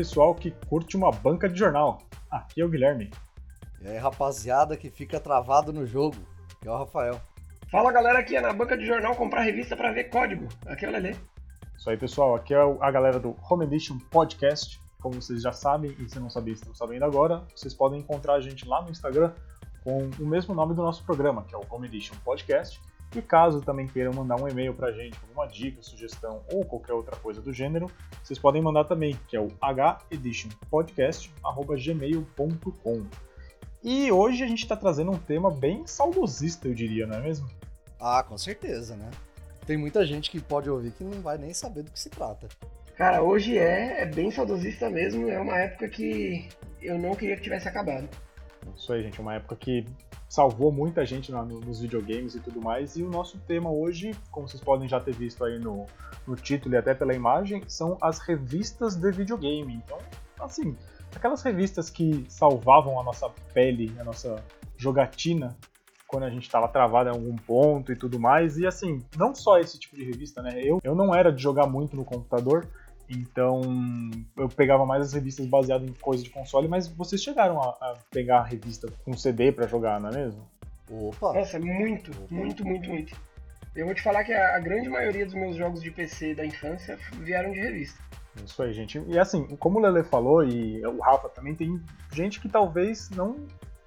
Pessoal que curte uma banca de jornal. Aqui é o Guilherme. E aí, rapaziada que fica travado no jogo. Aqui é o Rafael. Fala galera, aqui é na banca de jornal comprar revista para ver código. Aqui é o Lelê. Isso aí pessoal, aqui é a galera do Home Edition Podcast. Como vocês já sabem, e se não sabiam, estão sabendo agora, vocês podem encontrar a gente lá no Instagram com o mesmo nome do nosso programa, que é o Home Edition Podcast. E caso também queiram mandar um e-mail pra gente, alguma dica, sugestão ou qualquer outra coisa do gênero, vocês podem mandar também, que é o heditionpodcast.gmail.com. E hoje a gente está trazendo um tema bem saudosista, eu diria, não é mesmo? Ah, com certeza, né? Tem muita gente que pode ouvir que não vai nem saber do que se trata. Cara, hoje é, é bem saudosista mesmo, é uma época que eu não queria que tivesse acabado. Isso aí, gente, é uma época que salvou muita gente nos videogames e tudo mais. E o nosso tema hoje, como vocês podem já ter visto aí no, no título e até pela imagem, são as revistas de videogame. Então, assim, aquelas revistas que salvavam a nossa pele, a nossa jogatina quando a gente estava travado em algum ponto e tudo mais. E assim, não só esse tipo de revista, né? Eu, eu não era de jogar muito no computador, então eu pegava mais as revistas baseadas em coisa de console, mas vocês chegaram a, a pegar a revista com CD para jogar, não é mesmo? Opa! Nossa, muito, muito, muito, muito. Eu vou te falar que a, a grande maioria dos meus jogos de PC da infância vieram de revista. Isso aí, gente. E assim, como o Lele falou, e o Rafa também, tem gente que talvez não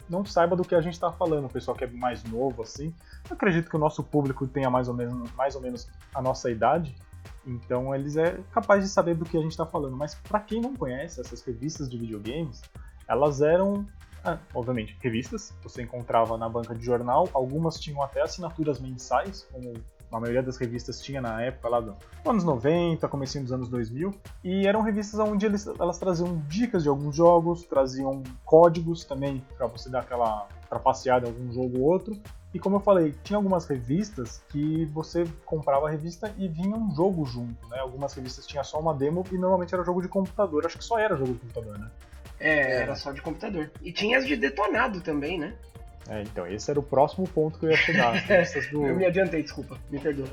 não saiba do que a gente está falando, o pessoal que é mais novo, assim. Eu acredito que o nosso público tenha mais ou menos, mais ou menos a nossa idade. Então eles é capaz de saber do que a gente está falando. Mas para quem não conhece essas revistas de videogames, elas eram, ah, obviamente, revistas. Você encontrava na banca de jornal. Algumas tinham até assinaturas mensais, como a maioria das revistas tinha na época lá dos anos 90, comecinho dos anos 2000, e eram revistas onde eles, elas traziam dicas de alguns jogos, traziam códigos também para você dar aquela trapaceada em algum jogo ou outro, e como eu falei, tinha algumas revistas que você comprava a revista e vinha um jogo junto, né? Algumas revistas tinha só uma demo e normalmente era jogo de computador. Acho que só era jogo de computador, né? É, era só de computador. E tinha as de detonado também, né? É, então, esse era o próximo ponto que eu ia chegar. Do... eu me adiantei, desculpa, me perdoa.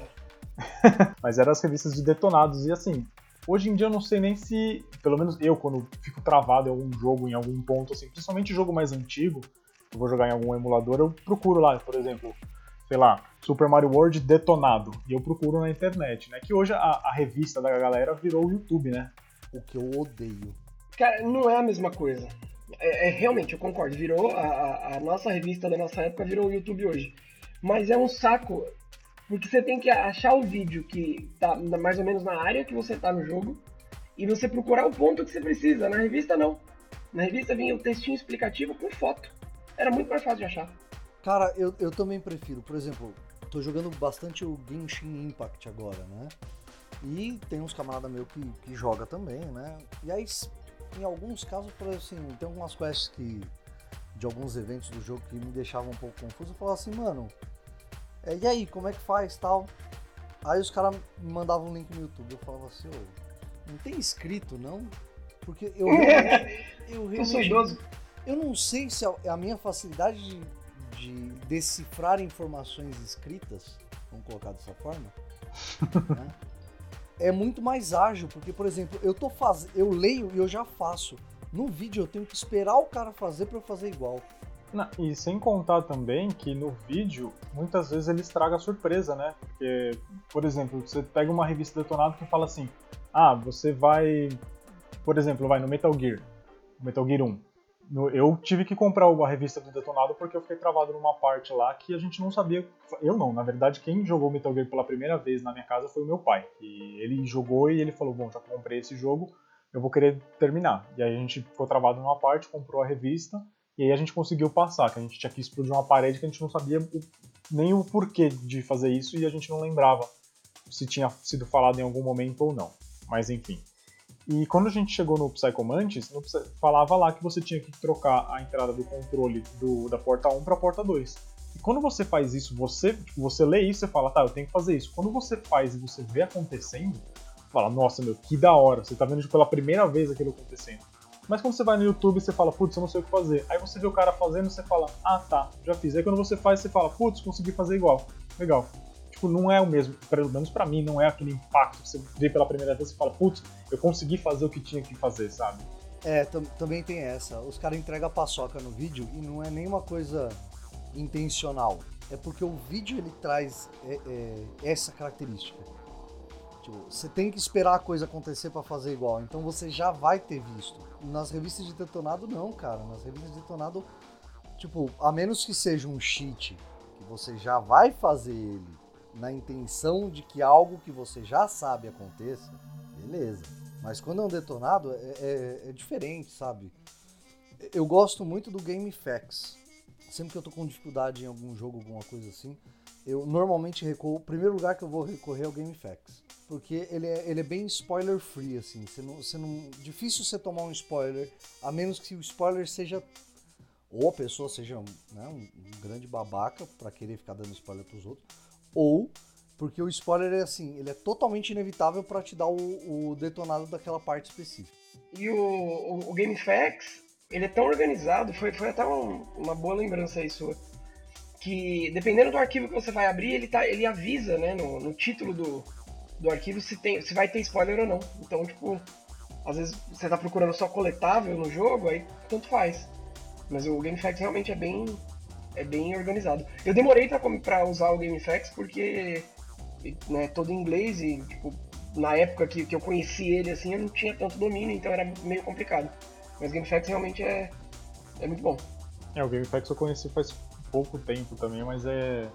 Mas eram as revistas de detonados, e assim, hoje em dia eu não sei nem se, pelo menos eu, quando fico travado em algum jogo, em algum ponto, assim, principalmente jogo mais antigo, eu vou jogar em algum emulador, eu procuro lá, por exemplo, sei lá, Super Mario World detonado. E eu procuro na internet, né? Que hoje a, a revista da galera virou o YouTube, né? O que eu odeio. Cara, não é a mesma coisa. É, é realmente, eu concordo. Virou a, a, nossa revista da nossa época virou o YouTube hoje. Mas é um saco, porque você tem que achar o vídeo que tá mais ou menos na área que você tá no jogo e você procurar o ponto que você precisa. Na revista não. Na revista vinha o textinho explicativo com foto era muito mais fácil de achar. Cara, eu, eu também prefiro. Por exemplo, tô jogando bastante o Genshin Impact agora, né? E tem uns camaradas meus que, que joga também, né? E aí, em alguns casos, por assim, tem algumas quests que. de alguns eventos do jogo que me deixavam um pouco confuso. Eu falava assim, mano, é, e aí, como é que faz tal? Aí os caras me mandavam um link no YouTube. Eu falava assim, ô, não tem escrito, não? Porque eu realmente. eu realmente. Eu não sei se a, a minha facilidade de, de, decifrar informações escritas, vamos colocar dessa forma, né, é muito mais ágil, porque, por exemplo, eu tô faz... eu leio e eu já faço. No vídeo eu tenho que esperar o cara fazer para eu fazer igual. Não, e sem contar também que no vídeo, muitas vezes ele estraga a surpresa, né? Porque, por exemplo, você pega uma revista detonada que fala assim: ah, você vai, por exemplo, vai no Metal Gear, Metal Gear 1 eu tive que comprar a revista do Detonado porque eu fiquei travado numa parte lá que a gente não sabia. Eu não, na verdade, quem jogou Metal Gear pela primeira vez na minha casa foi o meu pai. E ele jogou e ele falou: Bom, já comprei esse jogo, eu vou querer terminar. E aí a gente ficou travado numa parte, comprou a revista e aí a gente conseguiu passar. Que a gente tinha que explodir uma parede que a gente não sabia nem o porquê de fazer isso e a gente não lembrava se tinha sido falado em algum momento ou não. Mas enfim. E quando a gente chegou no Psychomantis, no, falava lá que você tinha que trocar a entrada do controle do, da porta 1 para a porta 2. E quando você faz isso, você, tipo, você lê isso e fala, tá, eu tenho que fazer isso. Quando você faz e você vê acontecendo, fala, nossa, meu, que da hora, você tá vendo pela primeira vez aquilo acontecendo. Mas quando você vai no YouTube e você fala, putz, eu não sei o que fazer. Aí você vê o cara fazendo e você fala, ah tá, já fiz. Aí quando você faz, você fala, putz, consegui fazer igual. Legal. Tipo, não é o mesmo, pelo menos para mim, não é aquele impacto que você vê pela primeira vez e fala, putz, eu consegui fazer o que tinha que fazer, sabe? É, também tem essa. Os caras entregam a paçoca no vídeo e não é nenhuma coisa intencional. É porque o vídeo ele traz é, é, essa característica. Tipo, você tem que esperar a coisa acontecer para fazer igual. Então você já vai ter visto. Nas revistas de detonado, não, cara. Nas revistas de detonado, tipo, a menos que seja um cheat que você já vai fazer ele na intenção de que algo que você já sabe aconteça, beleza. Mas quando é um detonado, é, é, é diferente, sabe? Eu gosto muito do Game Facts. Sempre que eu tô com dificuldade em algum jogo, alguma coisa assim, eu normalmente recorro. O primeiro lugar que eu vou recorrer é o Game Facts. Porque ele é, ele é bem spoiler free, assim. Você não, você não, difícil você tomar um spoiler, a menos que o spoiler seja. Ou a pessoa seja né, um, um grande babaca para querer ficar dando spoiler pros outros. Ou porque o spoiler é assim, ele é totalmente inevitável para te dar o, o, detonado daquela parte específica. E o, o, o GameFAQs, ele é tão organizado, foi, foi até um, uma boa lembrança aí sua, que dependendo do arquivo que você vai abrir, ele, tá, ele avisa né, no, no título do, do arquivo se, tem, se vai ter spoiler ou não. Então, tipo, às vezes você tá procurando só coletável no jogo, aí tanto faz. Mas o GameFAQs realmente é bem, é bem organizado. Eu demorei para usar o GameFAQs porque né, todo em inglês e, tipo, na época que, que eu conheci ele, assim, eu não tinha tanto domínio, então era meio complicado. Mas GameFAQs realmente é, é muito bom. É, o GameFAQs eu conheci faz pouco tempo também, mas é...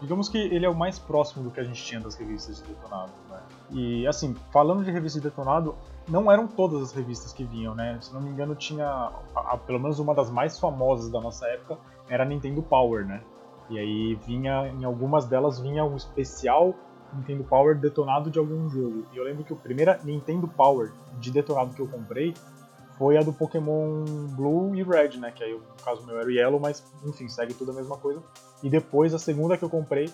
Digamos que ele é o mais próximo do que a gente tinha das revistas de Detonado, né? E, assim, falando de revista de Detonado, não eram todas as revistas que vinham, né? Se não me engano, tinha... A, a, pelo menos uma das mais famosas da nossa época era Nintendo Power, né? E aí vinha, em algumas delas vinha um especial Nintendo Power detonado de algum jogo. E eu lembro que a primeira Nintendo Power de detonado que eu comprei foi a do Pokémon Blue e Red, né? Que aí, no caso meu era o Yellow, mas enfim, segue tudo a mesma coisa. E depois a segunda que eu comprei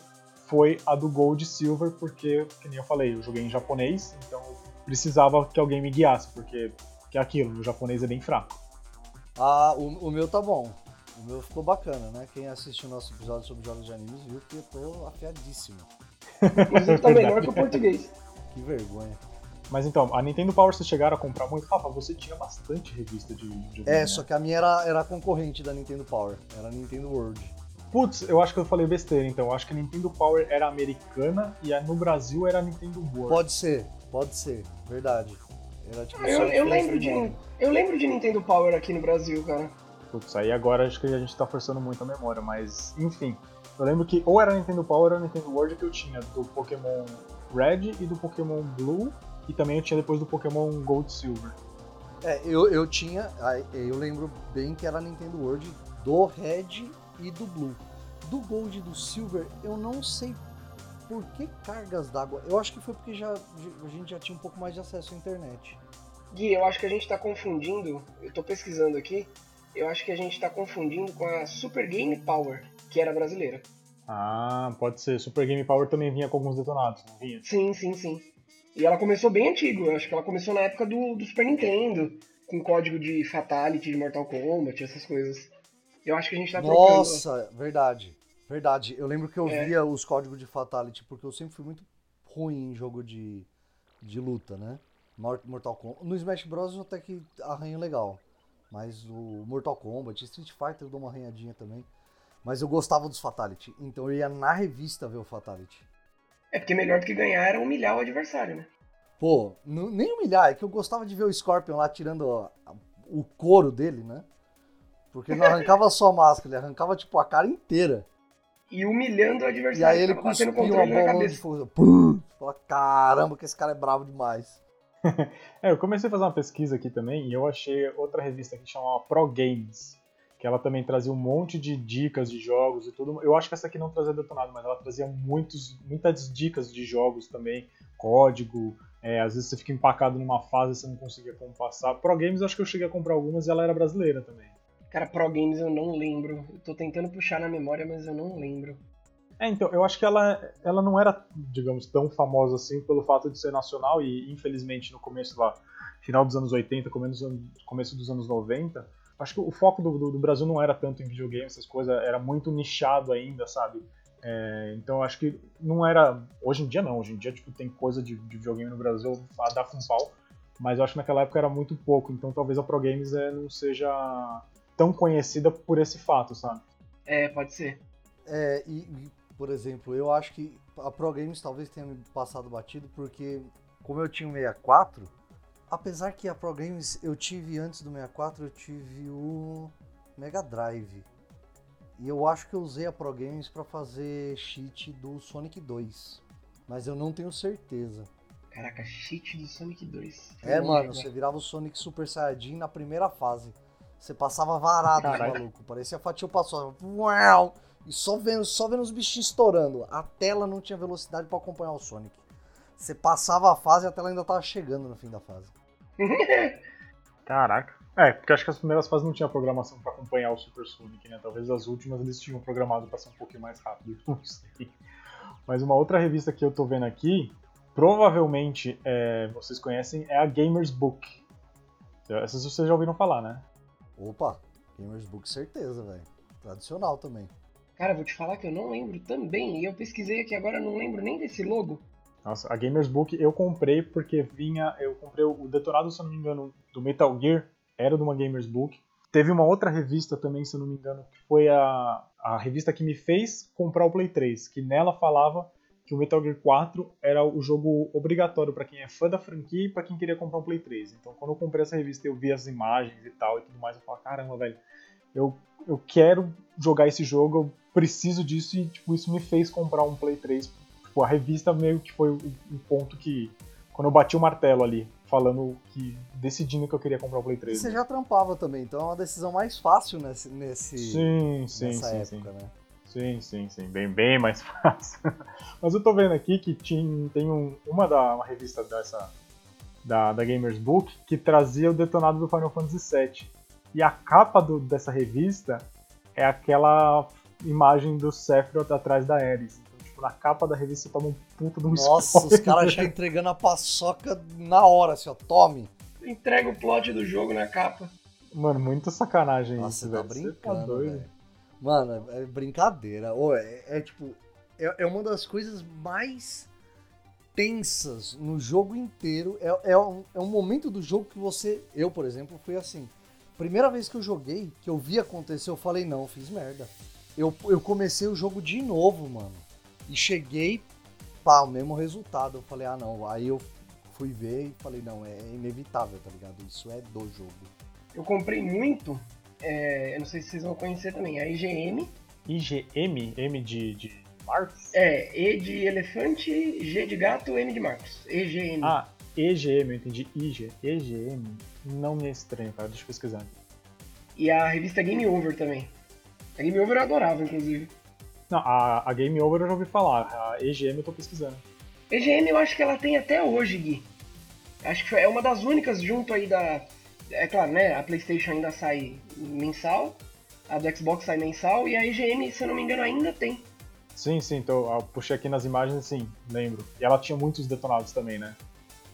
foi a do Gold e Silver, porque, que nem eu falei, eu joguei em japonês, então precisava que alguém me guiasse, porque que é aquilo, o japonês é bem fraco. Ah, o, o meu tá bom. O meu ficou bacana, né? Quem assistiu o nosso episódio sobre jogos de animes viu que eu tô afiadíssimo. Inclusive tá melhor que o português. Que vergonha. Mas então, a Nintendo Power vocês chegaram a comprar muito? Rafa, você tinha bastante revista de videogame. É, né? só que a minha era, era concorrente da Nintendo Power. Era a Nintendo World. Putz, eu acho que eu falei besteira então. Eu acho que a Nintendo Power era americana e a, no Brasil era a Nintendo World. Pode ser, pode ser. Verdade. Era, tipo, eu, eu lembro de, eu lembro de Nintendo Power aqui no Brasil, cara. Putz, aí agora acho que a gente tá forçando muito a memória, mas enfim. Eu lembro que ou era Nintendo Power ou Nintendo World que eu tinha do Pokémon Red e do Pokémon Blue, e também eu tinha depois do Pokémon Gold Silver. É, eu, eu tinha, eu lembro bem que era Nintendo World do Red e do Blue. Do Gold e do Silver, eu não sei por que cargas d'água. Eu acho que foi porque já, a gente já tinha um pouco mais de acesso à internet. Gui, eu acho que a gente está confundindo, eu estou pesquisando aqui, eu acho que a gente está confundindo com a Super Game Power que era brasileira. Ah, pode ser. Super Game Power também vinha com alguns detonados, não vinha? Sim, sim, sim. E ela começou bem antigo, eu acho que ela começou na época do, do Super Nintendo, com código de Fatality, de Mortal Kombat, essas coisas. Eu acho que a gente tá trocando. Nossa, verdade. Verdade. Eu lembro que eu é. via os códigos de Fatality, porque eu sempre fui muito ruim em jogo de, de luta, né? Mortal Kombat. No Smash Bros. até que arranho legal. Mas o Mortal Kombat, Street Fighter eu dou uma arranhadinha também. Mas eu gostava dos Fatality, então eu ia na revista ver o Fatality. É porque melhor do que ganhar era humilhar o adversário, né? Pô, nem humilhar, é que eu gostava de ver o Scorpion lá tirando ó, o couro dele, né? Porque não arrancava só a máscara, ele arrancava tipo a cara inteira. E humilhando o adversário. E aí ele cuspiu uma bola de fogo. Pum, fala, caramba, que esse cara é bravo demais. é, eu comecei a fazer uma pesquisa aqui também e eu achei outra revista que chamava Pro Games que ela também trazia um monte de dicas de jogos e tudo. Eu acho que essa aqui não trazia detonado, mas ela trazia muitos, muitas dicas de jogos também, código. É, às vezes você fica empacado numa fase e você não conseguia como passar. Pro Games acho que eu cheguei a comprar algumas e ela era brasileira também. Cara, Pro Games eu não lembro. Eu tô tentando puxar na memória, mas eu não lembro. É, então, eu acho que ela, ela não era, digamos, tão famosa assim pelo fato de ser nacional e, infelizmente, no começo lá, final dos anos 80, começo, começo dos anos 90, Acho que o foco do, do, do, Brasil não era tanto em videogame, essas coisas, era muito nichado ainda, sabe? É, então eu acho que não era. Hoje em dia não, hoje em dia tipo, tem coisa de, de videogame no Brasil a dar com pau, mas eu acho que naquela época era muito pouco, então talvez a Pro Games é, não seja tão conhecida por esse fato, sabe? É, pode ser. É, e, e, por exemplo, eu acho que a Pro Games talvez tenha me passado batido, porque como eu tinha um 64, apesar que a Pro Games eu tive antes do 64, eu tive o Mega Drive. E eu acho que eu usei a Pro Games para fazer cheat do Sonic 2. Mas eu não tenho certeza. Caraca, cheat do Sonic 2. É, mano, você virava o Sonic Super Saiyajin na primeira fase. Você passava varado, maluco. Parecia fatia passou. Uau! E só vendo, só vendo os bichinhos estourando. A tela não tinha velocidade para acompanhar o Sonic. Você passava a fase e a tela ainda tava chegando no fim da fase. Caraca. É, porque acho que as primeiras fases não tinha programação pra acompanhar o Super Sonic, né? Talvez as últimas eles tinham programado pra ser um pouquinho mais rápido, não sei. Mas uma outra revista que eu tô vendo aqui, provavelmente é, vocês conhecem, é a Gamers Book. Essas vocês já ouviram falar, né? Opa, Gamers Book certeza, velho. Tradicional também. Cara, vou te falar que eu não lembro também. E eu pesquisei aqui agora, não lembro nem desse logo. Nossa, a Gamers Book eu comprei porque vinha. Eu comprei o detonado, se não me engano, do Metal Gear, era de uma Gamers Book. Teve uma outra revista também, se não me engano, que foi a, a revista que me fez comprar o Play 3, que nela falava que o Metal Gear 4 era o jogo obrigatório para quem é fã da franquia e para quem queria comprar um Play 3. Então, quando eu comprei essa revista, eu vi as imagens e tal e tudo mais, eu falei, caramba, velho, eu, eu quero jogar esse jogo, eu preciso disso e tipo, isso me fez comprar um Play 3. Tipo, a revista meio que foi o, o ponto que, quando eu bati o martelo ali, falando que decidindo que eu queria comprar o Play 3. Você já trampava também, então é uma decisão mais fácil nesse, nesse sim, sim, nessa sim, época, sim. né? Sim, sim, sim, bem, bem mais fácil. Mas eu tô vendo aqui que tinha, tem um, uma da uma revista dessa da, da Gamers Book que trazia o detonado do Final Fantasy VII. E a capa do, dessa revista é aquela imagem do Sephiroth atrás da Ares. Então, tipo, na capa da revista toma um puta de um Nossa, os spoiler. caras já entregando a paçoca na hora, assim, ó. Tome. Entrega o plot do jogo na capa. Mano, muita sacanagem Nossa, isso, você tá velho. Você brincando, doido. Mano, é é brincadeira. Ô, é, é tipo. É, é uma das coisas mais tensas no jogo inteiro. É, é, um, é um momento do jogo que você. Eu, por exemplo, fui assim. Primeira vez que eu joguei, que eu vi acontecer, eu falei, não, fiz merda. Eu, eu comecei o jogo de novo, mano. E cheguei, pá, o mesmo resultado. Eu falei, ah não. Aí eu fui ver e falei, não, é inevitável, tá ligado? Isso é do jogo. Eu comprei muito, é, eu não sei se vocês vão conhecer também, a IGM. IGM, M de, de Marx? É, E de elefante, G de gato, M de Marcos. EGM. Ah, EGM, eu entendi. IG. EGM não me é estranho, cara. Deixa eu pesquisar. E a revista Game Over também. A Game Over eu adorava, inclusive. Não, a, a Game Over eu já ouvi falar. A EGM eu tô pesquisando. EGM eu acho que ela tem até hoje, Gui. Acho que é uma das únicas junto aí da. É claro, né? A PlayStation ainda sai mensal, a do Xbox sai mensal e a EGM, se eu não me engano, ainda tem. Sim, sim, então eu puxei aqui nas imagens, sim, lembro. E ela tinha muitos detonados também, né?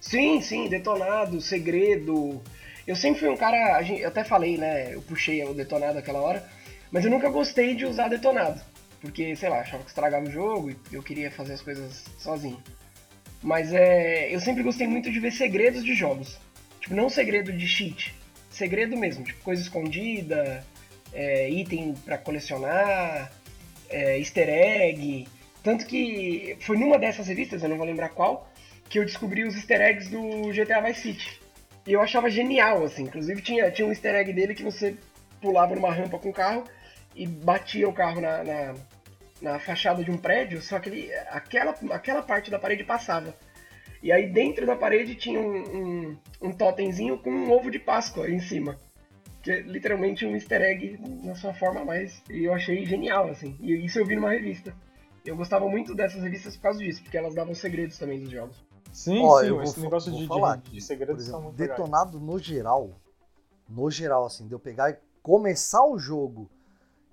Sim, sim, detonado, segredo. Eu sempre fui um cara, eu até falei, né? Eu puxei o detonado aquela hora, mas eu nunca gostei de usar detonado. Porque, sei lá, achava que estragava o jogo e eu queria fazer as coisas sozinho. Mas é. Eu sempre gostei muito de ver segredos de jogos. Tipo, não segredo de cheat. Segredo mesmo, tipo, coisa escondida, é, item pra colecionar, é, easter egg. Tanto que foi numa dessas revistas, eu não vou lembrar qual, que eu descobri os easter eggs do GTA Vice City. E eu achava genial, assim. Inclusive tinha, tinha um easter egg dele que você pulava numa rampa com o carro e batia o carro na, na, na fachada de um prédio, só que ele, aquela, aquela parte da parede passava. E aí dentro da parede tinha um, um, um totemzinho com um ovo de Páscoa em cima. Que é literalmente um easter egg na sua forma mais. E eu achei genial, assim. E isso eu vi numa revista. Eu gostava muito dessas revistas por causa disso, porque elas davam segredos também dos jogos. Sim, Ó, sim, eu vou, esse fa- negócio vou de, falar de, de segredos são exemplo, muito legais. detonado no geral, no geral, assim, de eu pegar e começar o jogo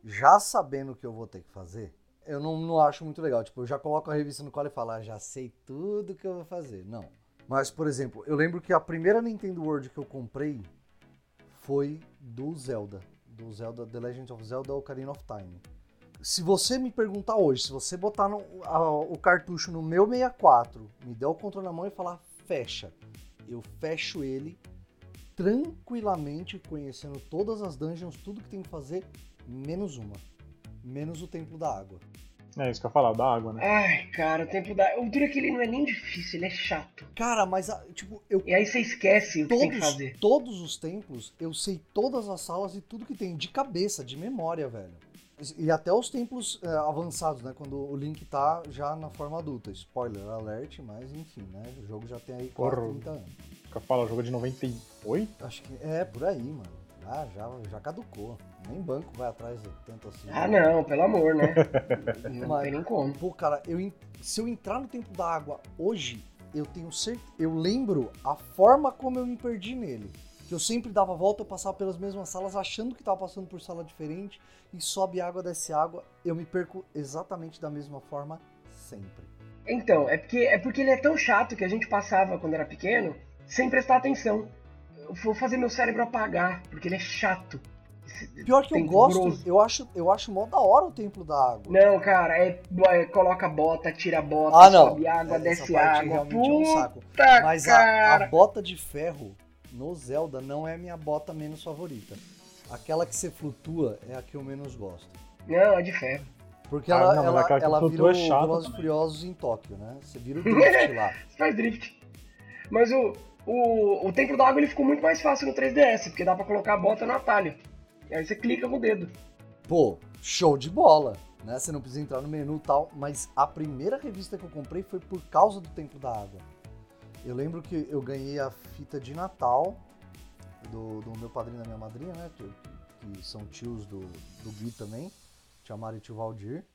já sabendo o que eu vou ter que fazer, eu não, não acho muito legal. Tipo, eu já coloco a revista no colo e falo, ah, já sei tudo que eu vou fazer. Não. Mas, por exemplo, eu lembro que a primeira Nintendo World que eu comprei foi do Zelda. Do Zelda, The Legend of Zelda Ocarina of Time. Se você me perguntar hoje, se você botar no- a- o cartucho no meu 64, me der o controle na mão e falar fecha, eu fecho ele tranquilamente, conhecendo todas as dungeons, tudo que tem que fazer, menos uma. Menos o Templo da Água. É isso que eu ia falar, da água, né? Ai, cara, o tempo da. O duro é que ele não é nem difícil, ele é chato. Cara, mas, tipo, eu E aí você esquece o que tem que todos, fazer. todos os templos, eu sei todas as salas e tudo que tem, de cabeça, de memória, velho. E até os templos é, avançados, né? Quando o Link tá já na forma adulta. Spoiler alert, mas enfim, né? O jogo já tem aí quase Porra. 30 anos. Eu falo, jogo é de 98? Acho que é por aí, mano. Ah, já, já caducou. Nem banco vai atrás de tanto assim. Ah, não, pelo amor, né? Não Mas- tem nem como. Pô, cara, eu, se eu entrar no Templo da Água hoje, eu tenho certeza. Eu lembro a forma como eu me perdi nele. Que eu sempre dava volta, eu passava pelas mesmas salas, achando que tava passando por sala diferente, e sobe água, desce água. Eu me perco exatamente da mesma forma sempre. Então, é porque, é porque ele é tão chato que a gente passava quando era pequeno sem prestar atenção. Eu vou fazer meu cérebro apagar, porque ele é chato. Pior que eu gosto, grosso. eu acho, eu acho mó da hora o Templo da Água. Não, cara, é, é coloca bota, tira bota, Ah, não. sobe água, Essa desce água. realmente é um saco. Puta, Mas a, a bota de ferro no Zelda não é a minha bota menos favorita. Aquela que você flutua é a que eu menos gosto. Não, é de ferro. Porque Ah, ela, não, ela, ela é Velozes. Furiosos em Tóquio, né? Você vira o drift lá. Você faz drift. Mas o, o, o Templo da Água ele ficou muito mais fácil no 3DS, porque dá pra colocar a bota no atalho. E aí você clica com o dedo. Pô, show de bola, né? Você não precisa entrar no menu e tal, mas a primeira revista que eu comprei foi por causa do Templo da Água. Eu lembro que eu ganhei a fita de Natal do, do meu padrinho e da minha madrinha, né? Que, que são tios do, do Gui também, tia Mari e tio Valdir.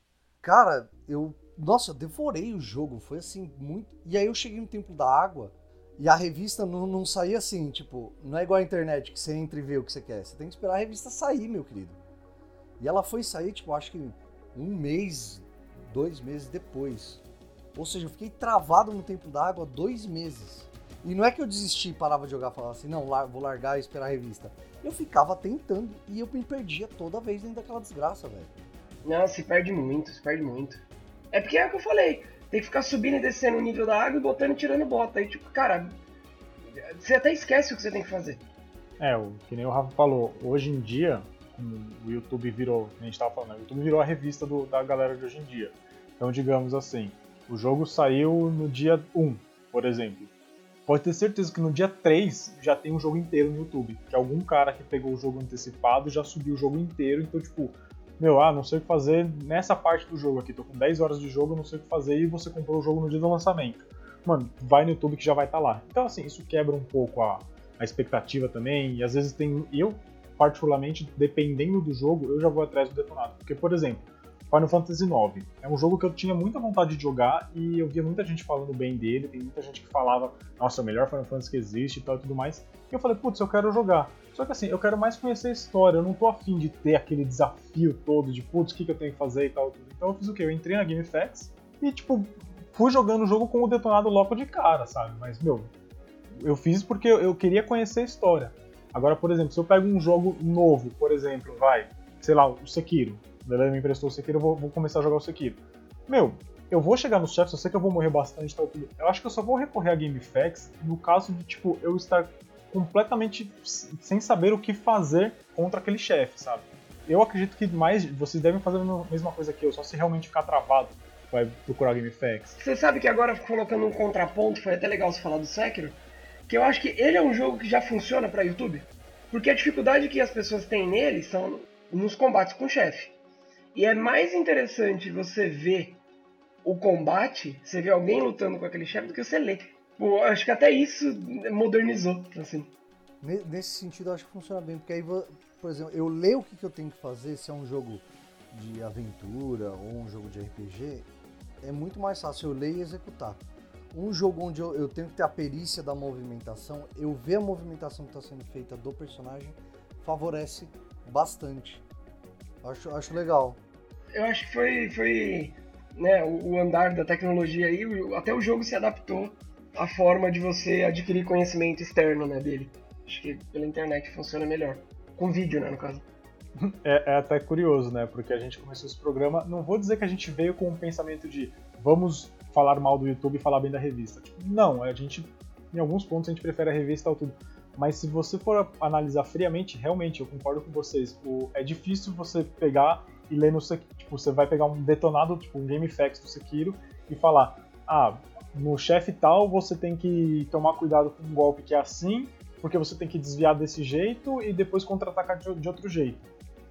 Cara, eu. Nossa, eu devorei o jogo, foi assim, muito. E aí eu cheguei no Templo da Água e a revista não, não saía assim, tipo, não é igual a internet que você entra e vê o que você quer. Você tem que esperar a revista sair, meu querido. E ela foi sair, tipo, acho que um mês, dois meses depois. Ou seja, eu fiquei travado no tempo da água dois meses. E não é que eu desisti e parava de jogar e falava assim, não, lar- vou largar e esperar a revista. Eu ficava tentando e eu me perdia toda vez dentro daquela desgraça, velho. Não, se perde muito, se perde muito. É porque é o que eu falei. Tem que ficar subindo e descendo o nível da água e botando e tirando bota. Aí, tipo, cara, você até esquece o que você tem que fazer. É, o, que nem o Rafa falou, hoje em dia, como o YouTube virou, a gente tava falando, né, o YouTube virou a revista do- da galera de hoje em dia. Então, digamos assim, o jogo saiu no dia 1, por exemplo. Pode ter certeza que no dia 3 já tem um jogo inteiro no YouTube. Que algum cara que pegou o jogo antecipado já subiu o jogo inteiro. Então, tipo, meu, ah, não sei o que fazer nessa parte do jogo aqui. Tô com 10 horas de jogo, não sei o que fazer. E você comprou o jogo no dia do lançamento. Mano, vai no YouTube que já vai estar lá. Então, assim, isso quebra um pouco a, a expectativa também. E às vezes tem. Eu, particularmente, dependendo do jogo, eu já vou atrás do detonado. Porque, por exemplo, Final Fantasy IX é um jogo que eu tinha muita vontade de jogar e eu via muita gente falando bem dele. Tem muita gente que falava, nossa, é o melhor Final Fantasy que existe e tal e tudo mais. E eu falei, putz, eu quero jogar. Só que assim, eu quero mais conhecer a história. Eu não tô afim de ter aquele desafio todo de, putz, o que, que eu tenho que fazer e tal. Tudo. Então eu fiz o quê? Eu entrei na GameFAQs e, tipo, fui jogando o jogo com o detonado logo de cara, sabe? Mas, meu, eu fiz porque eu queria conhecer a história. Agora, por exemplo, se eu pego um jogo novo, por exemplo, vai, sei lá, o Sekiro. O me emprestou o Sekiro, eu vou, vou começar a jogar o Sekiro. Meu, eu vou chegar nos chefes, eu sei que eu vou morrer bastante tal, tudo. Eu acho que eu só vou recorrer a GameFAQs no caso de, tipo, eu estar completamente sem saber o que fazer contra aquele chefe, sabe? Eu acredito que mais vocês devem fazer a mesma coisa que eu, só se realmente ficar travado, vai procurar GameFAQs. Você sabe que agora colocando um contraponto, foi até legal você falar do Sekiro, que eu acho que ele é um jogo que já funciona pra YouTube. Porque a dificuldade que as pessoas têm nele são nos combates com o chefe. E é mais interessante você ver o combate, você ver alguém lutando com aquele chefe, do que você ler. Pô, acho que até isso modernizou, assim. Ne- Nesse sentido, acho que funciona bem, porque aí, por exemplo, eu leio o que, que eu tenho que fazer, se é um jogo de aventura ou um jogo de RPG, é muito mais fácil eu ler e executar. Um jogo onde eu, eu tenho que ter a perícia da movimentação, eu ver a movimentação que está sendo feita do personagem, favorece bastante. Acho, acho legal. Eu acho que foi, foi né, o, andar da tecnologia aí, até o jogo se adaptou à forma de você adquirir conhecimento externo né, dele. Acho que pela internet funciona melhor. Com vídeo, né, no caso. é, é, até curioso, né? Porque a gente começou esse programa. Não vou dizer que a gente veio com o pensamento de vamos falar mal do YouTube e falar bem da revista. Tipo, não, a gente. Em alguns pontos a gente prefere a revista ou tudo. Mas se você for analisar friamente, realmente, eu concordo com vocês. O, é difícil você pegar e ler no Tipo, você vai pegar um detonado, tipo um Game Facts do Sekiro e falar: ah, no chefe tal você tem que tomar cuidado com um golpe que é assim, porque você tem que desviar desse jeito e depois contra-atacar de, outro jeito.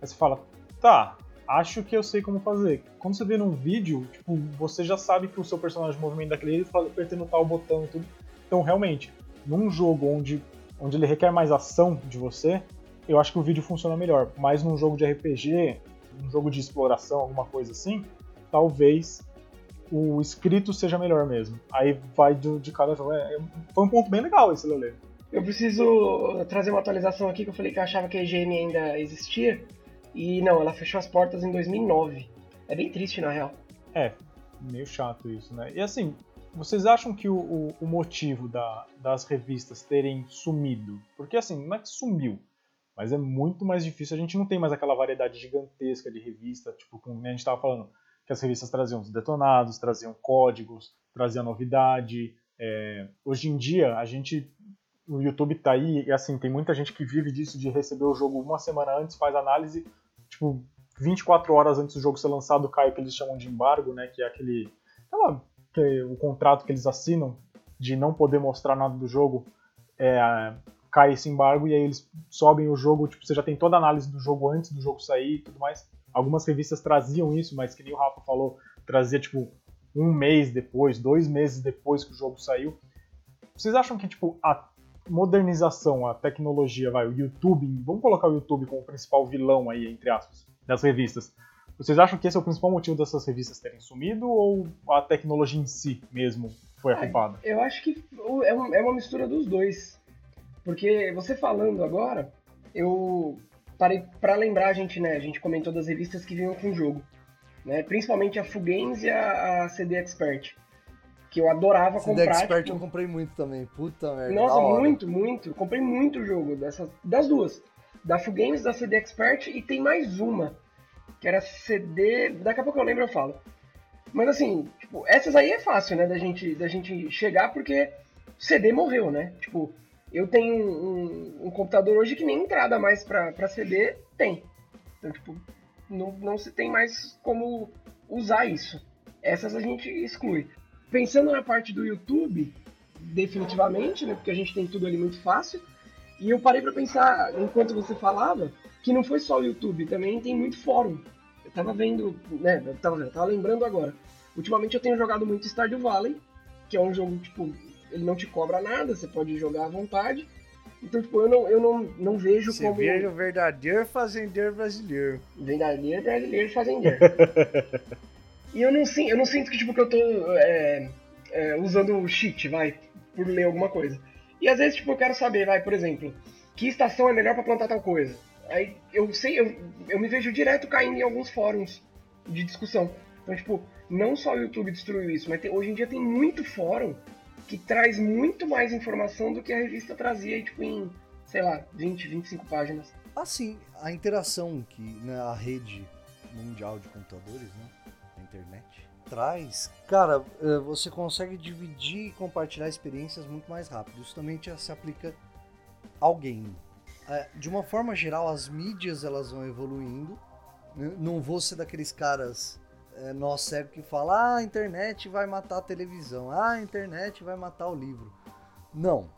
Aí você fala: tá, acho que eu sei como fazer. Quando você vê num vídeo, tipo, você já sabe que o seu personagem movimenta daquele jeito, apertando tal botão e tudo. Então, realmente, num jogo onde, onde ele requer mais ação de você, eu acho que o vídeo funciona melhor. Mas num jogo de RPG, um jogo de exploração, alguma coisa assim, talvez o escrito seja melhor mesmo. Aí vai de, de cada jogo. É, é, foi um ponto bem legal esse, Lele. Eu preciso trazer uma atualização aqui que eu falei que eu achava que a IGN ainda existia. E não, ela fechou as portas em 2009. É bem triste, na real. É, meio chato isso, né? E assim, vocês acham que o, o, o motivo da, das revistas terem sumido? Porque assim, não é que sumiu, mas é muito mais difícil. A gente não tem mais aquela variedade gigantesca de revista, tipo, como a gente estava falando, que as revistas traziam os detonados, traziam códigos, traziam novidade. É, hoje em dia, a gente. O YouTube tá aí, e assim, tem muita gente que vive disso de receber o jogo uma semana antes, faz análise, tipo, 24 horas antes do jogo ser lançado, cai o que eles chamam de embargo, né? Que é aquele. Aquela, que é o contrato que eles assinam de não poder mostrar nada do jogo. É, cai esse embargo e aí eles sobem o jogo, tipo, você já tem toda a análise do jogo antes do jogo sair e tudo mais. Algumas revistas traziam isso, mas que nem o Rafa falou, trazia tipo um mês depois, dois meses depois que o jogo saiu. Vocês acham que tipo a modernização, a tecnologia, vai, o YouTube, vamos colocar o YouTube como o principal vilão aí, entre aspas, das revistas. Vocês acham que esse é o principal motivo dessas revistas terem sumido ou a tecnologia em si mesmo foi a culpada? Eu acho que é, é uma mistura dos dois. Porque você falando agora, eu parei para lembrar a gente, né? A gente comentou das revistas que vinham com o jogo, né? Principalmente a Fugames e a, a CD Expert, que eu adorava CD comprar. CD Expert tipo... eu comprei muito também, puta merda. Nossa, muito, muito. Comprei muito jogo dessas, das duas, da Fugames, da CD Expert e tem mais uma que era CD. Daqui a pouco eu lembro eu falo. Mas assim, tipo, essas aí é fácil, né, da gente, da gente chegar porque CD morreu, né? Tipo, eu tenho um, um, computador hoje que nem entrada mais para CD tem. Então, tipo, não, não se tem mais como usar isso. Essas a gente exclui. Pensando na parte do YouTube, definitivamente, né? Porque a gente tem tudo ali muito fácil. E eu parei para pensar, enquanto você falava, que não foi só o YouTube, também tem muito fórum. Eu tava vendo, né? Eu tava, eu tava lembrando agora. Ultimamente eu tenho jogado muito Stardew Valley, que é um jogo, tipo, ele não te cobra nada, você pode jogar à vontade. Então, tipo, eu não, eu não, não vejo você como. Você o verdadeiro fazendeiro brasileiro. Verdadeiro brasileiro fazendeiro. e eu não, eu não sinto que, tipo, que eu tô é, é, usando cheat, vai, por ler alguma coisa. E às vezes, tipo, eu quero saber, vai, por exemplo, que estação é melhor para plantar tal coisa. Aí eu sei, eu, eu me vejo direto caindo em alguns fóruns de discussão. Então, tipo, não só o YouTube destruiu isso, mas tem, hoje em dia tem muito fórum que traz muito mais informação do que a revista trazia tipo, em, sei lá, 20, 25 páginas. Assim, a interação que né, a rede mundial de computadores, né, a internet, traz, cara, é, você consegue dividir e compartilhar experiências muito mais rápido. Isso também se aplica ao game. É, de uma forma geral, as mídias elas vão evoluindo. Né, não vou ser daqueles caras é, nós cego que fala, ah, a internet vai matar a televisão, ah, a internet vai matar o livro. Não,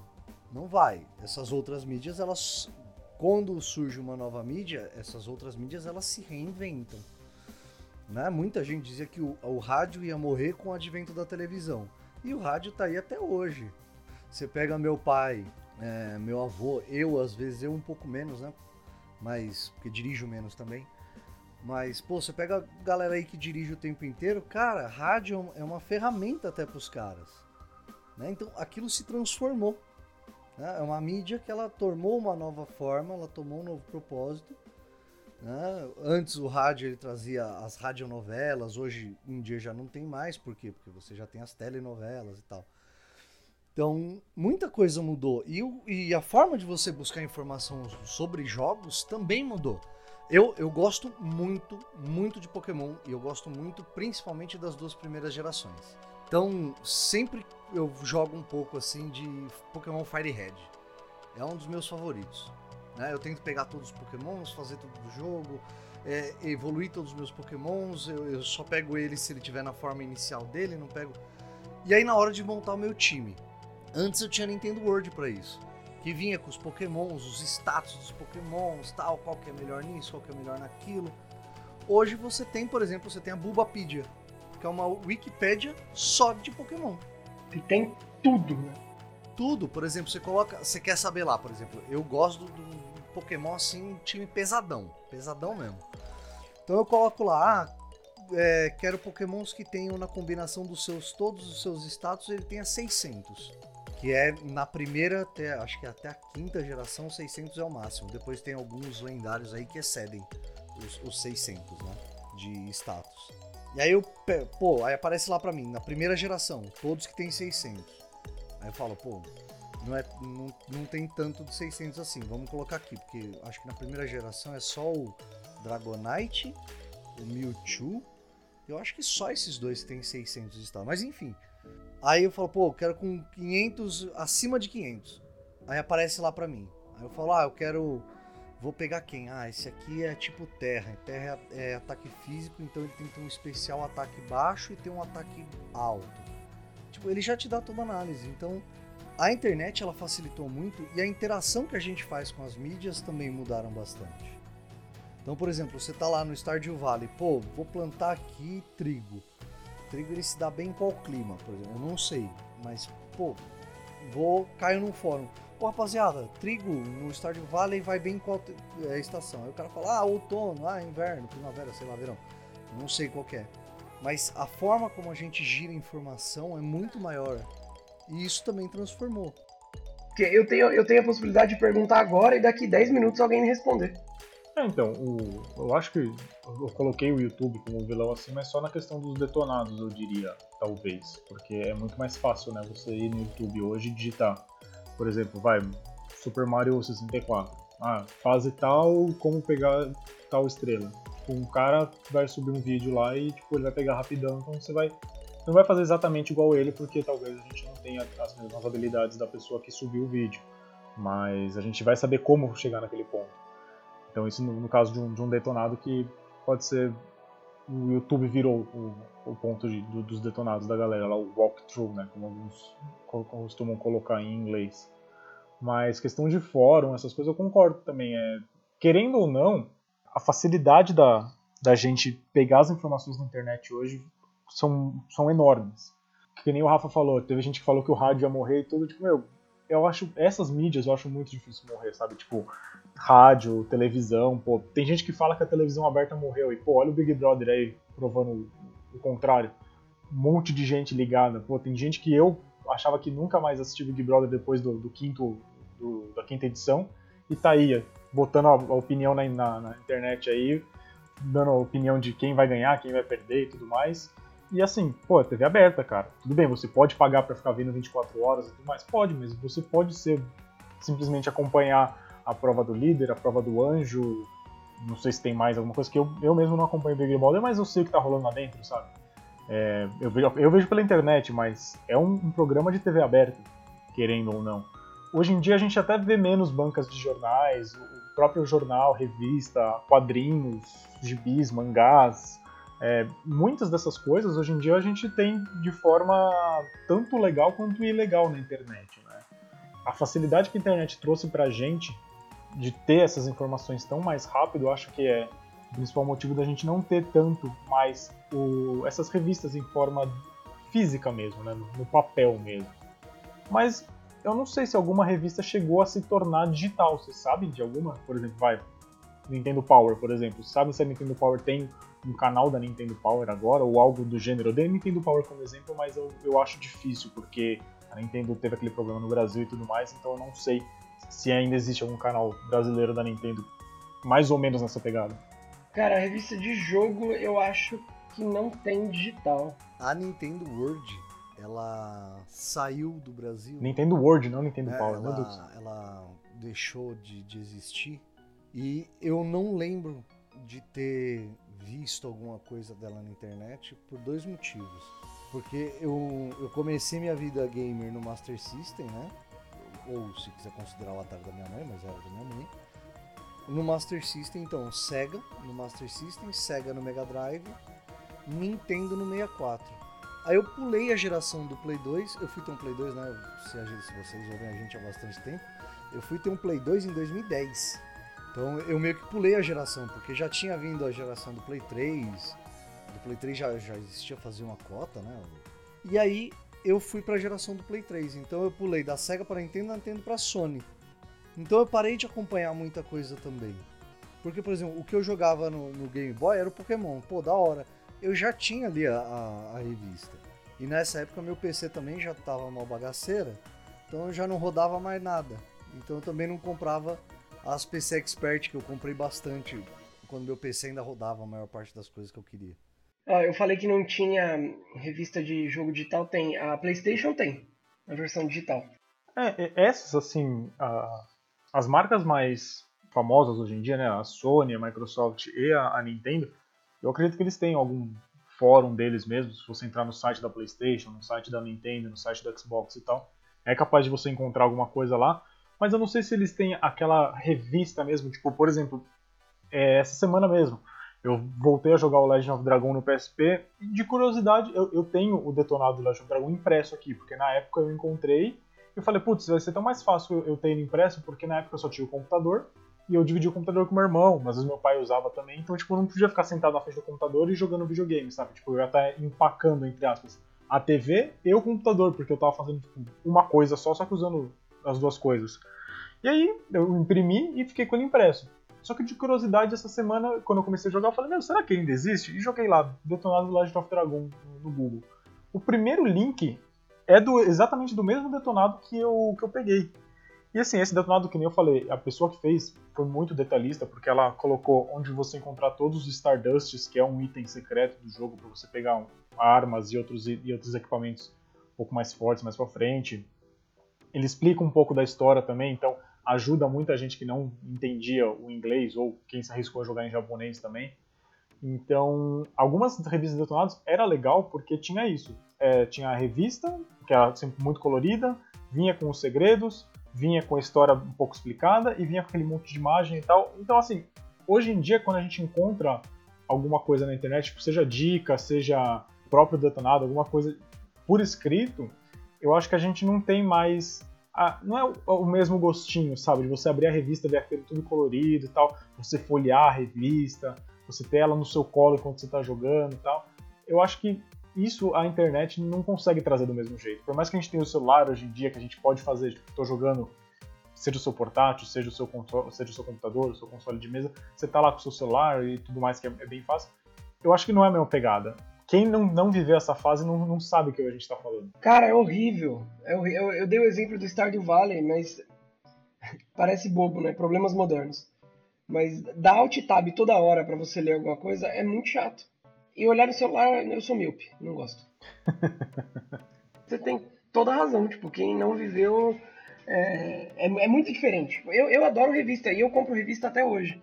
não vai. Essas outras mídias, elas, quando surge uma nova mídia, essas outras mídias elas se reinventam. Né? Muita gente dizia que o, o rádio ia morrer com o advento da televisão. E o rádio tá aí até hoje. Você pega meu pai, é, meu avô, eu às vezes, eu um pouco menos, né? Mas, porque dirijo menos também. Mas, pô, você pega a galera aí que dirige o tempo inteiro, cara, rádio é uma ferramenta até pros caras. Né? Então aquilo se transformou. Né? É uma mídia que ela tomou uma nova forma, ela tomou um novo propósito. Né? Antes o rádio ele trazia as radionovelas, hoje em dia já não tem mais, por quê? Porque você já tem as telenovelas e tal. Então, muita coisa mudou. E, e a forma de você buscar informação sobre jogos também mudou. Eu, eu gosto muito, muito de Pokémon e eu gosto muito principalmente das duas primeiras gerações. Então, sempre eu jogo um pouco assim de Pokémon Fire Red. É um dos meus favoritos. Né? Eu tento pegar todos os Pokémons, fazer tudo do jogo, é, evoluir todos os meus Pokémons. Eu, eu só pego ele se ele tiver na forma inicial dele, não pego. E aí, na hora de montar o meu time, antes eu tinha Nintendo World para isso que vinha com os pokémons, os status dos pokémons, tal, qual que é melhor nisso, qual que é melhor naquilo. Hoje você tem, por exemplo, você tem a Bulbapedia, que é uma Wikipédia só de pokémon. E tem tudo, né? Tudo, por exemplo, você coloca, você quer saber lá, por exemplo, eu gosto do Pokémon assim, time pesadão, pesadão mesmo. Então eu coloco lá, ah, é, quero Pokémons que tenham na combinação dos seus todos os seus status, ele tenha 600 que é na primeira até, acho que até a quinta geração, 600 é o máximo. Depois tem alguns lendários aí que excedem os, os 600, né, de status. E aí eu, pô, aí aparece lá pra mim, na primeira geração, todos que tem 600. Aí eu falo, pô, não, é, não, não tem tanto de 600 assim, vamos colocar aqui, porque acho que na primeira geração é só o Dragonite, o Mewtwo, eu acho que só esses dois tem 600 de status. Mas enfim, Aí eu falo, pô, eu quero com 500, acima de 500. Aí aparece lá pra mim. Aí eu falo, ah, eu quero. Vou pegar quem? Ah, esse aqui é tipo terra. Terra é, é ataque físico, então ele tem um especial ataque baixo e tem um ataque alto. Tipo, ele já te dá toda a análise. Então, a internet ela facilitou muito e a interação que a gente faz com as mídias também mudaram bastante. Então, por exemplo, você tá lá no Stardew Valley, pô, vou plantar aqui trigo trigo ele se dá bem em qual clima, por exemplo? Eu não sei, mas, pô, vou, caio num fórum. Pô, rapaziada, trigo no Stardew Valley vai bem em qual é, estação? Aí o cara fala, ah, outono, ah, inverno, primavera, sei lá, verão. Não sei qual é. Mas a forma como a gente gira informação é muito maior. E isso também transformou. Eu tenho, eu tenho a possibilidade de perguntar agora e daqui 10 minutos alguém me responder. É, então, o, eu acho que eu coloquei o YouTube como vilão assim, mas só na questão dos detonados, eu diria, talvez. Porque é muito mais fácil, né, você ir no YouTube hoje e digitar. Por exemplo, vai, Super Mario 64. Ah, fase tal, como pegar tal estrela. Tipo, um cara vai subir um vídeo lá e tipo, ele vai pegar rapidão, então você vai. Não vai fazer exatamente igual ele, porque talvez a gente não tenha as mesmas habilidades da pessoa que subiu o vídeo. Mas a gente vai saber como chegar naquele ponto. Então isso no, no caso de um, de um, detonado que pode ser o YouTube virou o, o ponto de, do, dos detonados da galera, lá o walkthrough, né, como alguns costumam colocar em inglês. Mas questão de fórum, essas coisas eu concordo também. É, querendo ou não, a facilidade da, da gente pegar as informações na internet hoje são, são enormes. Que nem o Rafa falou, teve gente que falou que o rádio ia morrer e tudo, tipo, meu, eu acho essas mídias eu acho muito difícil morrer, sabe? Tipo, rádio, televisão, pô, tem gente que fala que a televisão aberta morreu e pô, olha o Big Brother aí provando o, contrário. Um monte de gente ligada, pô, tem gente que eu achava que nunca mais assistia Big Brother depois do, do quinto do, da quinta edição e tá aí botando a, a opinião na, na, na internet aí, dando a opinião de quem vai ganhar, quem vai perder e tudo mais. E assim, pô, TV aberta, cara. Tudo bem, você pode pagar para ficar vendo 24 horas e tudo mais, pode, mas você pode ser simplesmente acompanhar a prova do líder, a prova do anjo. Não sei se tem mais alguma coisa que eu, eu mesmo não acompanho Big Brother, mas eu sei o que tá rolando lá dentro, sabe? É, eu, vejo, eu vejo pela internet, mas é um, um programa de TV aberta, querendo ou não. Hoje em dia a gente até vê menos bancas de jornais, o próprio jornal, revista, quadrinhos, gibis, mangás, é, muitas dessas coisas hoje em dia a gente tem de forma tanto legal quanto ilegal na internet. Né? A facilidade que a internet trouxe pra gente de ter essas informações tão mais rápido, eu acho que é o principal motivo da gente não ter tanto mais o, essas revistas em forma física mesmo, né? no papel mesmo. Mas eu não sei se alguma revista chegou a se tornar digital. Vocês sabem de alguma? Por exemplo, vai, Nintendo Power, por exemplo. Sabe se a Nintendo Power tem um canal da Nintendo Power agora, ou algo do gênero? Eu dei Nintendo Power como exemplo, mas eu, eu acho difícil, porque a Nintendo teve aquele problema no Brasil e tudo mais, então eu não sei se ainda existe algum canal brasileiro da Nintendo mais ou menos nessa pegada. Cara, a revista de jogo eu acho que não tem digital. A Nintendo World, ela saiu do Brasil. Nintendo World, não Nintendo é, Power, ela, ela deixou de, de existir e eu não lembro de ter visto alguma coisa dela na internet por dois motivos. Porque eu, eu comecei minha vida gamer no Master System, né? Ou se quiser considerar o Atari da minha mãe, mas era da minha mãe. No Master System, então, Sega no Master System, Sega no Mega Drive, Nintendo no 64. Aí eu pulei a geração do Play 2, eu fui ter um Play 2, né? Se, gente, se vocês ouvem a gente há bastante tempo, eu fui ter um Play 2 em 2010. Então eu meio que pulei a geração, porque já tinha vindo a geração do Play 3, do Play 3 já, já existia fazer uma cota, né? E aí eu fui para a geração do Play 3, então eu pulei da Sega para Nintendo, da Nintendo para Sony. Então eu parei de acompanhar muita coisa também. Porque, por exemplo, o que eu jogava no, no Game Boy era o Pokémon. Pô, da hora. Eu já tinha ali a, a, a revista. E nessa época meu PC também já tava mal bagaceira. Então eu já não rodava mais nada. Então eu também não comprava as PC Expert que eu comprei bastante quando meu PC ainda rodava a maior parte das coisas que eu queria. Eu falei que não tinha revista de jogo digital, tem. A PlayStation tem, a versão digital. É, essas, assim, a, as marcas mais famosas hoje em dia, né, a Sony, a Microsoft e a, a, Nintendo, eu acredito que eles têm algum fórum deles mesmos, se você entrar no site da PlayStation, no site da Nintendo, no site do Xbox e tal, é capaz de você encontrar alguma coisa lá, mas eu não sei se eles têm aquela revista mesmo, tipo, por exemplo, é, essa semana mesmo, eu voltei a jogar o Legend of Dragon no PSP, e de curiosidade, eu, eu tenho o detonado do Legend of Dragon impresso aqui, porque na época eu encontrei eu falei, putz, vai ser tão mais fácil eu ter ele impresso, porque na época eu só tinha o computador, e eu dividia o computador com meu irmão, mas às vezes meu pai usava também, então tipo, eu não podia ficar sentado na frente do computador e jogando videogame, sabe? Tipo, eu ia estar empacando, entre aspas, a TV e o computador, porque eu tava fazendo tipo, uma coisa só, só que usando as duas coisas. E aí eu imprimi e fiquei com ele impresso. Só que de curiosidade, essa semana, quando eu comecei a jogar, eu falei, meu, será que ainda existe? E joguei lá, Detonado Legend of Dragon no Google. O primeiro link é do, exatamente do mesmo detonado que eu, que eu peguei. E assim, esse detonado que nem eu falei, a pessoa que fez foi muito detalhista, porque ela colocou onde você encontrar todos os Stardusts, que é um item secreto do jogo para você pegar armas e outros, e outros equipamentos um pouco mais fortes mais pra frente. Ele explica um pouco da história também, então ajuda muita gente que não entendia o inglês ou quem se arriscou a jogar em japonês também. Então, algumas revistas detonadas era legal porque tinha isso. É, tinha a revista, que era sempre muito colorida, vinha com os segredos, vinha com a história um pouco explicada e vinha com aquele monte de imagem e tal. Então, assim, hoje em dia, quando a gente encontra alguma coisa na internet, tipo, seja dica, seja próprio detonado, alguma coisa por escrito, eu acho que a gente não tem mais. A, não é o, o, mesmo gostinho, sabe? De você abrir a revista, ver aquilo tudo colorido e tal, você folhear a revista, você ter ela no seu colo enquanto você está jogando e tal. Eu acho que isso a internet não consegue trazer do mesmo jeito. Por mais que a gente tenha o celular hoje em dia, que a gente pode fazer, tipo, tô jogando, seja o seu portátil, seja o seu, seja o seu computador, o seu console de mesa, você tá lá com o seu celular e tudo mais, que é, é bem fácil. Eu acho que não é a mesma pegada. Quem não, não viveu essa fase não, não sabe o que a gente tá falando. Cara, é horrível. É horrível. Eu, eu dei o exemplo do Stardew Valley, mas parece bobo, né? Problemas modernos. Mas dar alt tab toda hora para você ler alguma coisa é muito chato. E olhar no celular, eu sou míope, não gosto. Você tem toda a razão, tipo, quem não viveu é, é, é, muito diferente. Eu, eu adoro revista e eu compro revista até hoje.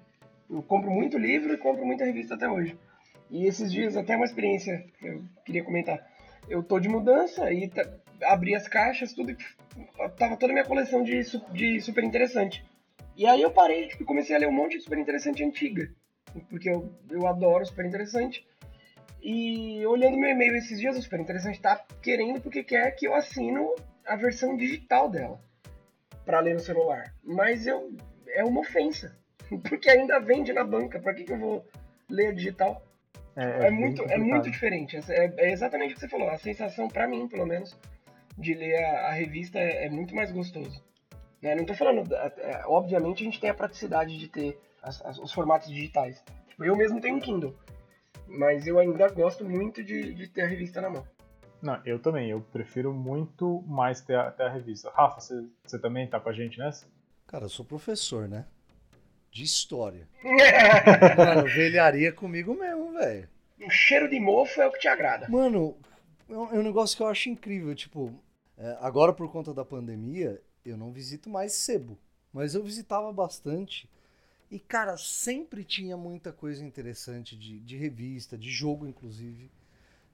Eu compro muito livro e compro muita revista até hoje. E esses dias, até uma experiência que eu queria comentar. Eu tô de mudança e tá, abri as caixas, tudo, tava toda a minha coleção de, de super interessante. E aí eu parei, tipo, comecei a ler um monte de super interessante antiga. Porque eu, eu adoro super interessante. E olhando meu e-mail esses dias, o Super Interessante tá querendo porque quer que eu assino a versão digital dela para ler no celular. Mas eu é uma ofensa, porque ainda vende na banca. Para que, que eu vou ler digital? É, é, é muito, é muito diferente. É, é, exatamente o que você falou. A sensação, para mim, pelo menos, de ler a, a revista é, é, muito mais gostoso. Né? Não tô falando. É, obviamente, a gente tem a praticidade de ter as, as, os formatos digitais. Tipo, eu mesmo tenho um Kindle. Mas eu ainda gosto muito de, de ter a revista na mão. Não, eu também. Eu prefiro muito mais ter a, ter a revista. Rafa, você, você também tá com a gente nessa? Cara, eu sou professor, né? De história. Mano, velharia comigo mesmo, velho. O cheiro de mofo é o que te agrada. Mano, é um é negócio que eu acho incrível. Tipo, é, agora por conta da pandemia, eu não visito mais sebo. Mas eu visitava bastante. E, cara, sempre tinha muita coisa interessante de, de revista, de jogo, inclusive.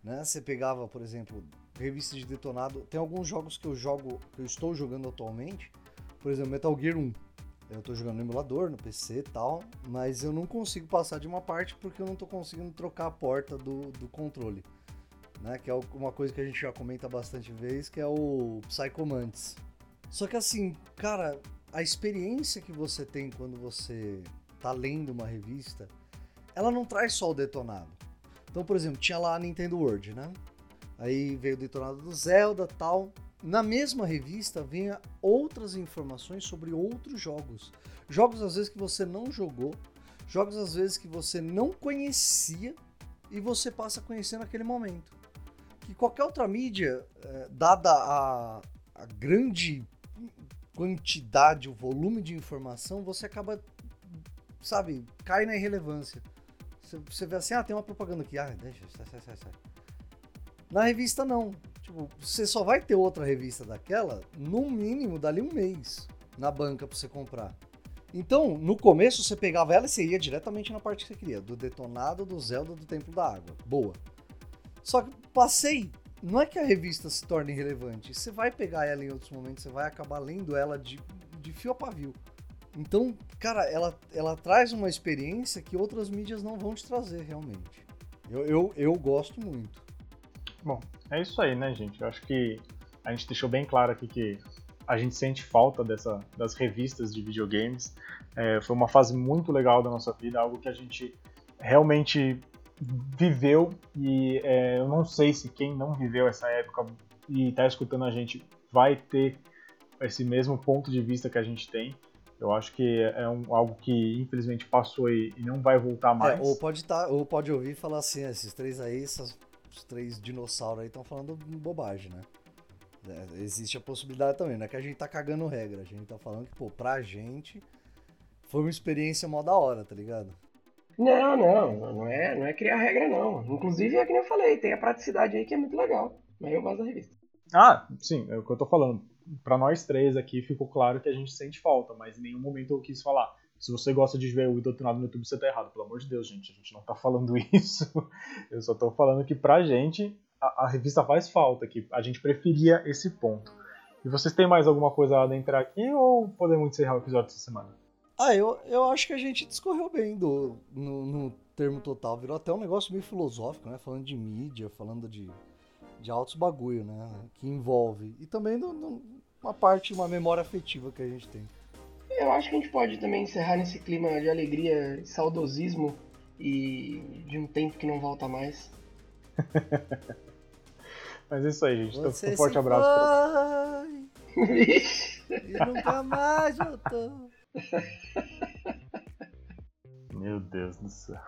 Né? Você pegava, por exemplo, revista de detonado. Tem alguns jogos que eu jogo, que eu estou jogando atualmente. Por exemplo, Metal Gear 1. Eu estou jogando no emulador, no PC e tal, mas eu não consigo passar de uma parte porque eu não estou conseguindo trocar a porta do, do controle. Né? Que é uma coisa que a gente já comenta bastante vezes, que é o Psychomantis. Só que assim, cara, a experiência que você tem quando você tá lendo uma revista, ela não traz só o detonado. Então, por exemplo, tinha lá a Nintendo World, né? Aí veio o detonado do Zelda tal. Na mesma revista vinha outras informações sobre outros jogos. Jogos às vezes que você não jogou, jogos às vezes que você não conhecia e você passa a conhecer naquele momento. Que qualquer outra mídia, é, dada a, a grande quantidade, o volume de informação, você acaba, sabe, cai na irrelevância. Você vê assim, ah, tem uma propaganda aqui, ah, deixa, sai, sai, sai. Na revista não. Tipo, você só vai ter outra revista daquela, no mínimo, dali um mês na banca pra você comprar. Então, no começo você pegava ela e você ia diretamente na parte que você queria, do detonado do Zelda do Templo da Água. Boa. Só que passei não é que a revista se torne irrelevante. Você vai pegar ela em outros momentos, você vai acabar lendo ela de, de fio a pavio. Então, cara, ela, ela traz uma experiência que outras mídias não vão te trazer realmente. Eu, eu, eu gosto muito. Bom, é isso aí, né, gente? Eu acho que a gente deixou bem claro aqui que a gente sente falta dessa, das revistas de videogames. É, foi uma fase muito legal da nossa vida, algo que a gente realmente viveu e é, eu não sei se quem não viveu essa época e está escutando a gente vai ter esse mesmo ponto de vista que a gente tem. Eu acho que é um, algo que infelizmente passou e, e não vai voltar é, mais. É, ou pode tá, ou pode ouvir e falar assim, ah, esses três aí, esses três dinossauros aí estão falando bobagem, né? É, existe a possibilidade também, não é que a gente tá cagando regra, a gente tá falando que, pô, pra gente foi uma experiência mó da hora, tá ligado? Não, não, não é, não é criar regra, não. Inclusive, é que nem eu falei, tem a praticidade aí que é muito legal. Mas eu gosto da revista. Ah, sim, é o que eu tô falando. Para nós três aqui ficou claro que a gente sente falta, mas em nenhum momento eu quis falar. Se você gosta de ver o Doutorado no YouTube, você tá errado. Pelo amor de Deus, gente. A gente não tá falando isso. Eu só tô falando que pra gente a, a revista faz falta, que a gente preferia esse ponto. E vocês têm mais alguma coisa a entrar aqui ou podemos encerrar o episódio dessa semana? Ah, eu, eu acho que a gente discorreu bem do, no, no termo total. Virou até um negócio meio filosófico, né? Falando de mídia, falando de, de altos bagulho, né? Que envolve. E também no, no, uma parte, uma memória afetiva que a gente tem. Eu acho que a gente pode também encerrar nesse clima de alegria, saudosismo e de um tempo que não volta mais. Mas é isso aí, gente. Então, um forte abraço. Pra... e nunca mais voltou. Meu Deus do céu.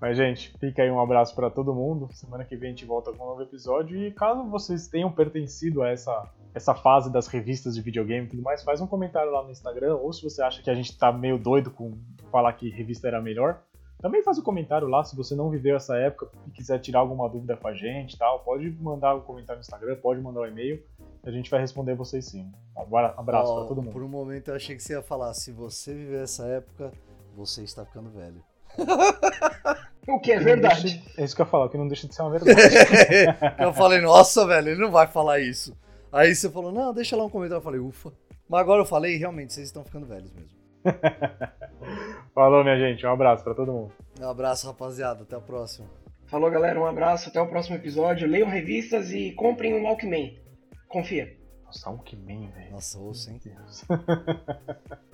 Mas, gente, fica aí um abraço para todo mundo. Semana que vem a gente volta com um novo episódio. E caso vocês tenham pertencido a essa, essa fase das revistas de videogame e tudo mais, faz um comentário lá no Instagram. Ou se você acha que a gente tá meio doido com falar que revista era melhor, também faz um comentário lá. Se você não viveu essa época e quiser tirar alguma dúvida com a gente tal, pode mandar um comentário no Instagram, pode mandar um e-mail. A gente vai responder vocês sim. Um abraço oh, para todo mundo. Por um momento eu achei que você ia falar: se você viver essa época, você está ficando velho. o que é verdade. De, é isso que eu falo, que não deixa de ser uma verdade. eu falei, nossa, velho, ele não vai falar isso. Aí você falou, não, deixa lá um comentário. Eu falei, ufa. Mas agora eu falei, realmente, vocês estão ficando velhos mesmo. Falou, minha gente. Um abraço para todo mundo. Um abraço, rapaziada. Até a próxima. Falou, galera. Um abraço. Até o próximo episódio. Leiam revistas e comprem um Walkman. Confia. Nossa, bem, velho. Nossa, ouço, hein? Deus.